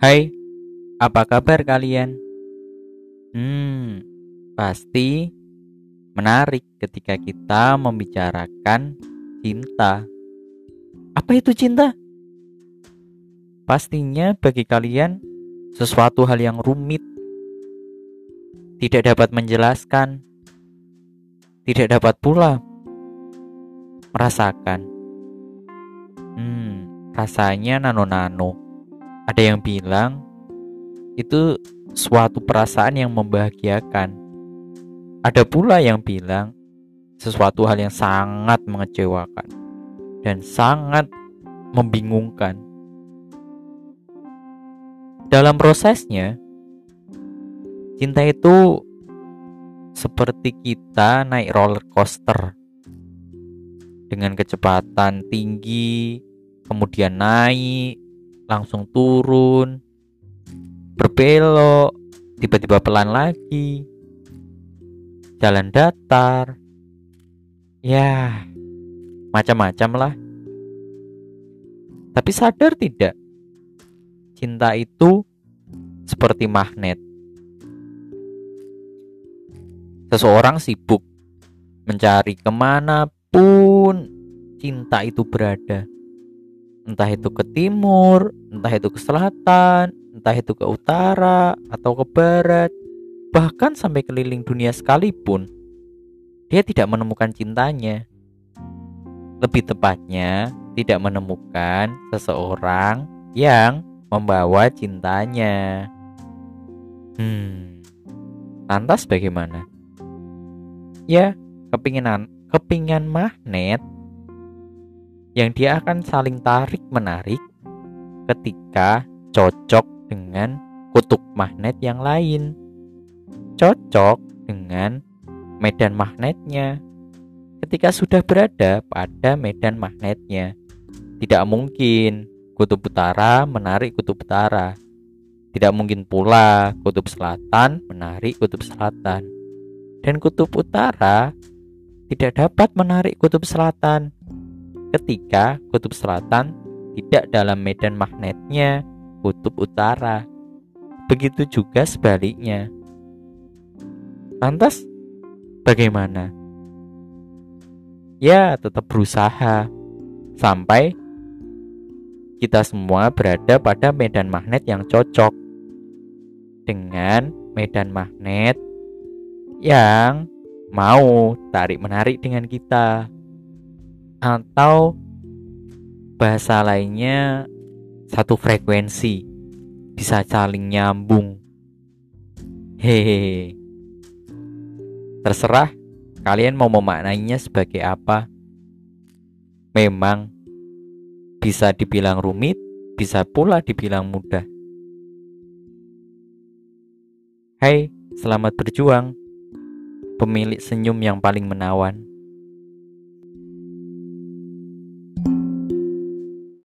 Hai, apa kabar kalian? Hmm, pasti menarik ketika kita membicarakan cinta. Apa itu cinta? Pastinya bagi kalian sesuatu hal yang rumit, tidak dapat menjelaskan, tidak dapat pula merasakan. Hmm, rasanya nano-nano ada yang bilang itu suatu perasaan yang membahagiakan. Ada pula yang bilang sesuatu hal yang sangat mengecewakan dan sangat membingungkan. Dalam prosesnya, cinta itu seperti kita naik roller coaster dengan kecepatan tinggi, kemudian naik, langsung turun, berbelok, tiba-tiba pelan lagi, jalan datar, ya macam-macam lah. Tapi sadar tidak, cinta itu seperti magnet. Seseorang sibuk mencari ke mana pun cinta itu berada entah itu ke timur, entah itu ke selatan, entah itu ke utara atau ke barat, bahkan sampai keliling dunia sekalipun, dia tidak menemukan cintanya. Lebih tepatnya, tidak menemukan seseorang yang membawa cintanya. Hmm, lantas bagaimana? Ya, kepinginan kepingan magnet yang dia akan saling tarik menarik ketika cocok dengan kutub magnet yang lain. Cocok dengan medan magnetnya. Ketika sudah berada pada medan magnetnya, tidak mungkin kutub utara menarik kutub utara. Tidak mungkin pula kutub selatan menarik kutub selatan. Dan kutub utara tidak dapat menarik kutub selatan ketika kutub selatan tidak dalam medan magnetnya kutub utara. Begitu juga sebaliknya. Lantas, bagaimana? Ya, tetap berusaha sampai kita semua berada pada medan magnet yang cocok dengan medan magnet yang mau tarik-menarik dengan kita atau bahasa lainnya satu frekuensi bisa saling nyambung. Hehehe. Terserah kalian mau memaknainya sebagai apa. Memang bisa dibilang rumit bisa pula dibilang mudah. Hai, selamat berjuang. Pemilik senyum yang paling menawan